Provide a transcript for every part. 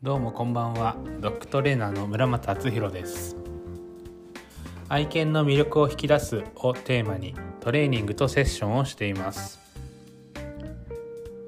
どうもこんばんは。ドッグトレーナーの村松敦弘です。愛犬の魅力を引き出すをテーマにトレーニングとセッションをしています。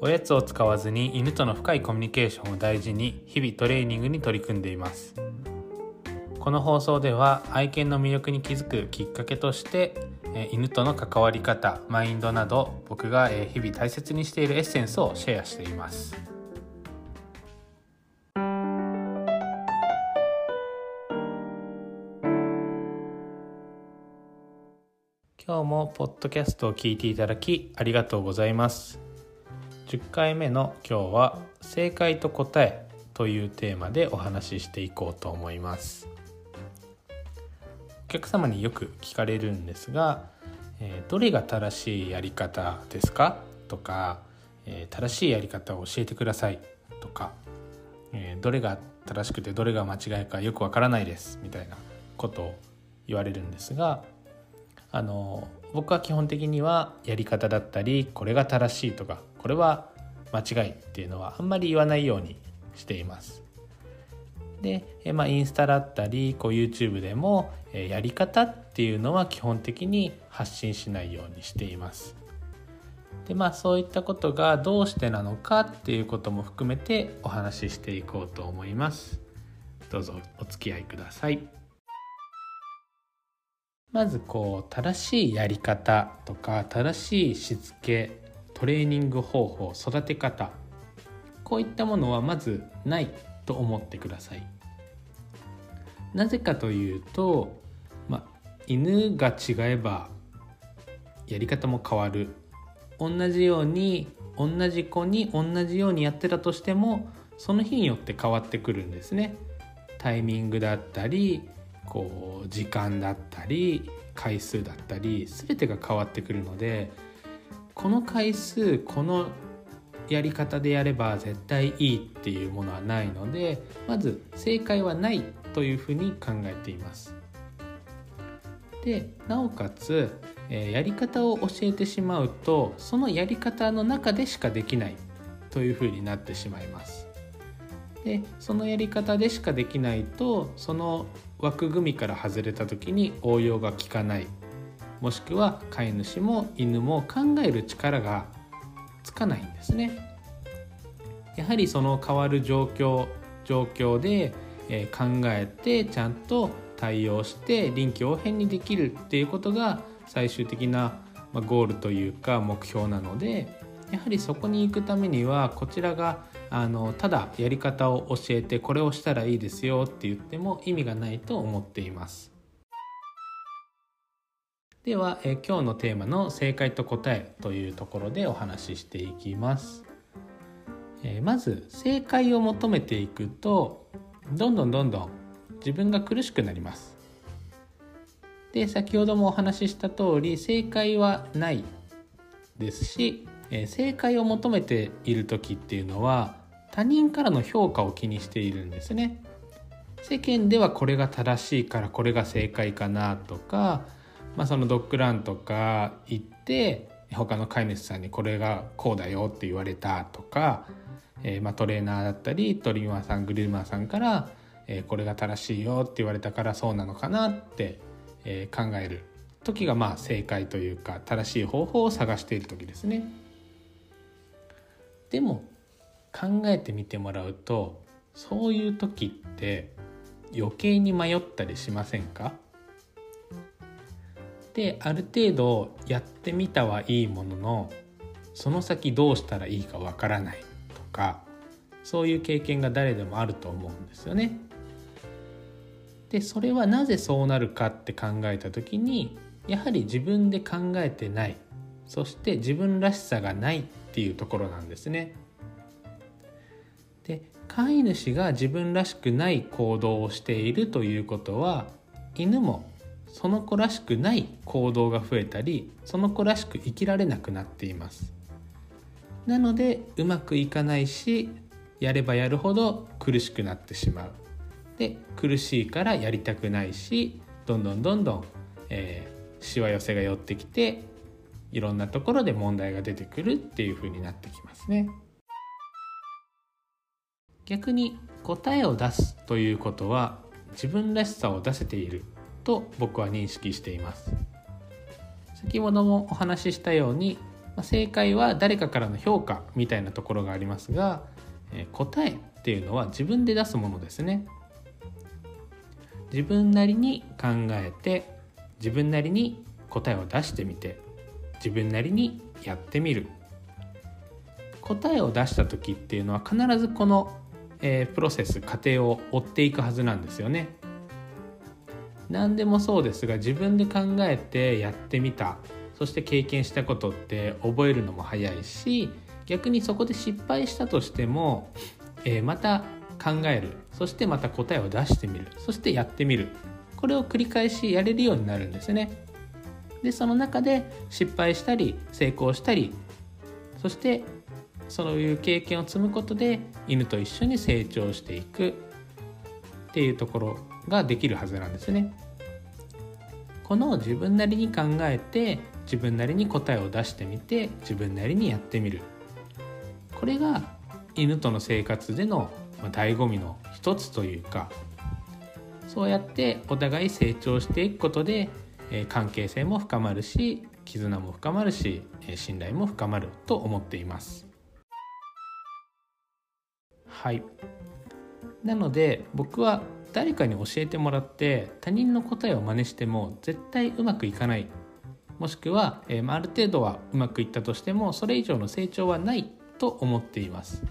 おやつを使わずに犬との深いコミュニケーションを大事に日々トレーニングに取り組んでいます。この放送では愛犬の魅力に気づくきっかけとして犬との関わり方マインドなど僕が日々大切にしているエッセンスをシェアしています。今日もポッドキャストを聞いていただきありがとうございます。10回目の今日は正解と答えというテーマでお話ししていこうと思います。お客様によく聞かれるんですが、えー、どれが正しいやり方ですか？とか、えー、正しいやり方を教えてください。とか、えー、どれが正しくてどれが間違いかよくわからないです。みたいなことを言われるんですがあの僕は基本的にはやり方だったりこれが正しいとかこれは間違いっていうのはあんまり言わないようにしています。で、えまあ、インスタだったりこう YouTube でもえやり方っていうのは基本的に発信しないようにしています。でまあそういったことがどうしてなのかっていうことも含めてお話ししていこうと思います。どうぞお付き合いください。まずこう正しいやり方とか正しいしつけトレーニング方法育て方こういったものはまずないと思ってください。なぜかというと、ま、犬が違えばやり方も変わる。同じように同じ子に同じようにやってたとしてもその日によって変わってくるんですね。タイミングだったりこう時間だったり回数だったり全てが変わってくるのでこの回数このやり方でやれば絶対いいっていうものはないのでまず正解はないというふうに考えています。でなおかつ、え、やり方を教えてしまうとそのやり方の中でしかできないというふうになってしまいます。でそのやり方でしかできないとその枠組みから外れた時に応用が効かないもしくは飼い主も犬も考える力がつかないんですね。やはりその変わる状況状況で、え考えてちゃんと対応して臨機応変にできるっていうことが最終的なゴールというか目標なのでやはりそこに行くためにはこちらがあのただやり方を教えてこれをしたらいいですよって言っても意味がないと思っています。では、え今日のテーマの正解と答えというところでお話ししていきます。えまず正解を求めていくとどんどんどんどん自分が苦しくなります。で先ほどもお話しした通り正解はないですし、え正解を求めている時っていうのは他人からの評価を気にしているんですね。世間ではこれが正しいからこれが正解かなとかまあ、そのドッグランとか行って他の飼い主さんにこれがこうだよって言われたとか、えー、まあトレーナーだったりトリマーさんグリルマーさんから、え、これが正しいよって言われたからそうなのかなって、え、考える時がまあ正解というか正しい方法を探している時ですね。でも考えてみてもらうとそういう時って余計に迷ったりしませんか？である程度やってみたはいいもののその先どうしたらいいかわからないとかそういう経験が誰でもあると思うんですよね。でそれはなぜそうなるかって考えた時にやはり自分で考えてないそして自分らしさがないっていうところなんですね。飼い主が自分らしくない行動をしているということは犬もその子らしくない行動が増えたりその子らしく生きられなくなっています。なのでうまくいかないしやればやるほど苦しくなってしまう。で苦しいからやりたくないしどんどんどんどん、えー、しわ寄せが寄ってきていろんなところで問題が出てくるっていう風になってきますね。逆に答えを出すということは自分らしさを出せていると僕は認識しています。先ほどもお話ししたように正解は誰かからの評価みたいなところがありますが答えっていうのは自分で出すものですね。自分なりに考えて自分なりに答えを出してみて自分なりにやってみる。答えを出した時っていうのは必ずこの、えー、プロセス過程を追っていくはずなんですよね。何でもそうですが自分で考えてやってみたそして経験したことって覚えるのも早いし逆にそこで失敗したとしても、えー、また考えるそしてまた答えを出してみるそしてやってみるこれを繰り返しやれるようになるんですね。でその中で失敗したり成功したりそしてそういう経験を積むことで犬と一緒に成長していくっていうところができるはずなんですね。この自分なりに考えて自分なりに答えを出してみて自分なりにやってみるこれが犬との生活での醍醐味の一つというかそうやってお互い成長していくことで関係性も深まるし絆も深まるし信頼も深まると思っていますはい。なので僕は誰かに教えてもらって他人の答えを真似しても絶対うまくいかない。もしくは、えー、ある程度はうまくいったとしてもそれ以上の成長はないと思っています。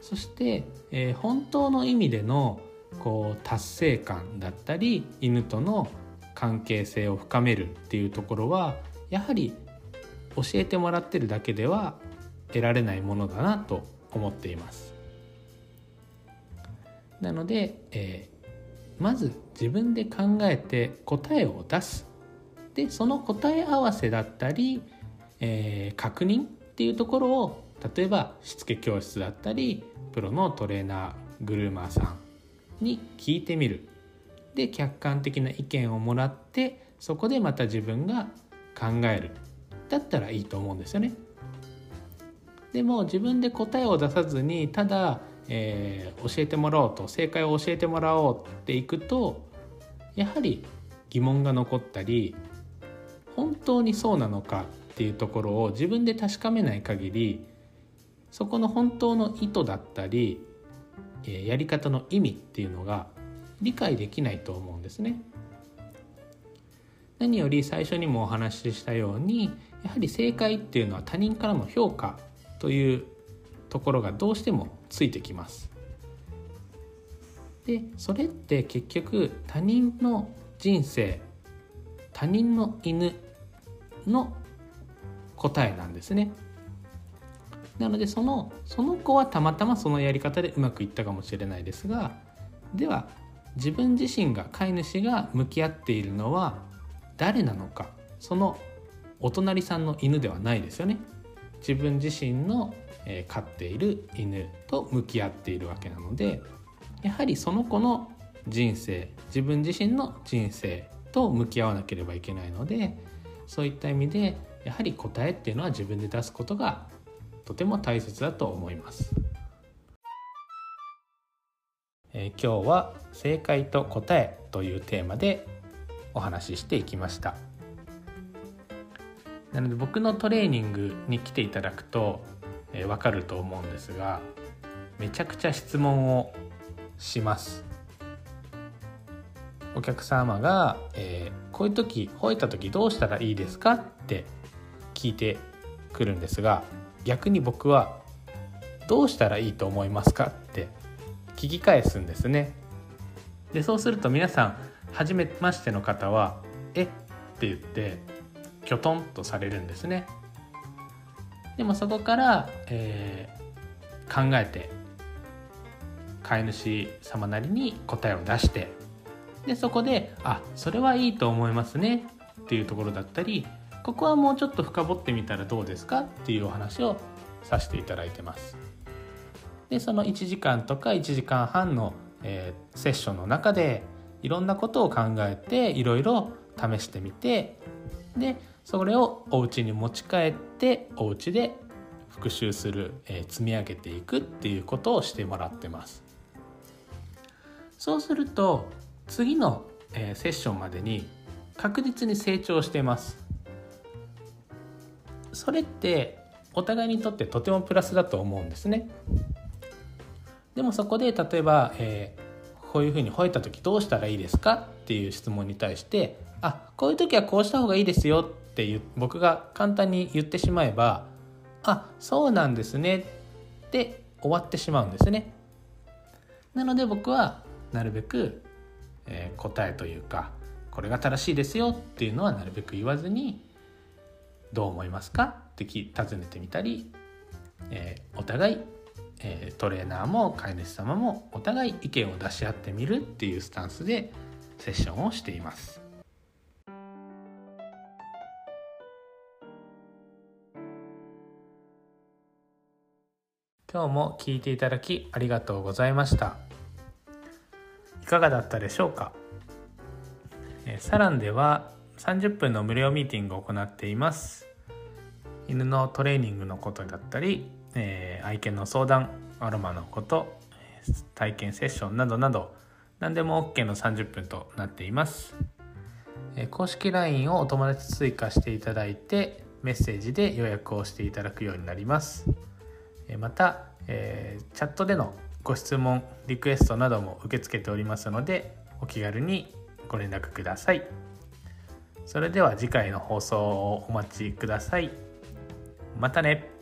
そして、えー、本当の意味でのこう達成感だったり犬との関係性を深めるっていうところはやはり教えてもらってるだけでは得られないものだなと思っています。なので、えー、まず自分で考えて答えを出す。でその答え合わせだったり、えー、確認っていうところを例えばしつけ教室だったりプロのトレーナーグルーマーさんに聞いてみる。で客観的な意見をもらってそこでまた自分が考える。だったらいいと思うんですよね。でも自分で答えを出さずにただえー、教えてもらおうと正解を教えてもらおうっていくとやはり疑問が残ったり本当にそうなのかっていうところを自分で確かめない限りそこの本当の意図だったり、えー、やり方の意味っていうのが理解できないと思うんですね。何より最初にもお話ししたようにやはり正解っていうのは他人からの評価というところがどうしてもついてきます。でそれって結局他人の人生他人の犬の答えなんですね。なのでそのその子はたまたまそのやり方でうまくいったかもしれないですがでは自分自身が飼い主が向き合っているのは誰なのかそのお隣さんの犬ではないですよね。自分自身のえ、飼っている犬と向き合っているわけなのでやはりその子の人生自分自身の人生と向き合わなければいけないのでそういった意味でやはり答えっていうのは自分で出すことがとても大切だと思います。えー、今日は「正解と答え」というテーマでお話ししていきました。なので僕のトレーニングに来ていただくとえー、分かると思うんですがめちゃくちゃ質問をします。お客様が、えー、こういう時吠えた時どうしたらいいですかって聞いてくるんですが逆に僕はどうしたらいいと思いますかって聞き返すんですね。でそうすると皆さん初めましての方は「え？っ?」て言ってきょとんとされるんですね。でもそこから、えー、考えて飼い主様なりに答えを出してでそこであそれはいいと思いますねっていうところだったりここはもうちょっと深掘ってみたらどうですかっていうお話をさせていただいてます。でその1時間とか1時間半の、えー、セッションの中でいろんなことを考えていろいろ試してみてでそれをお家に持ち帰ってお家で復習する、えー、積み上げていくっていうことをしてもらってます。そうすると次の、えー、セッションまでに確実に成長してます。それってお互いにとってとてもプラスだと思うんですね。でもそこで例えば、えー、こういうふうに吠えた時どうしたらいいですかっていう質問に対してあこういう時はこうした方がいいですよって僕が簡単に言ってしまえばあそうなんですね。って終わってしまうんですね。なので僕はなるべく、えー、答えというかこれが正しいですよっていうのはなるべく言わずにどう思いますか？って尋ねてみたり、えー、お互い、えー、トレーナーも飼い主様もお互い意見を出し合ってみるっていうスタンスでセッションをしています。今日も聞いていただきありがとうございました。いかがだったでしょうか？サランでは30分の無料ミーティングを行っています。犬のトレーニングのことだったり、えー、愛犬の相談アロマのこと体験セッションなどなど何でも OK の30分となっています、えー、公式 LINE をお友達追加していただいてメッセージで予約をしていただくようになります。また、えー、チャットでのご質問リクエストなども受け付けておりますのでお気軽にご連絡ください。それでは次回の放送をお待ちください。またね。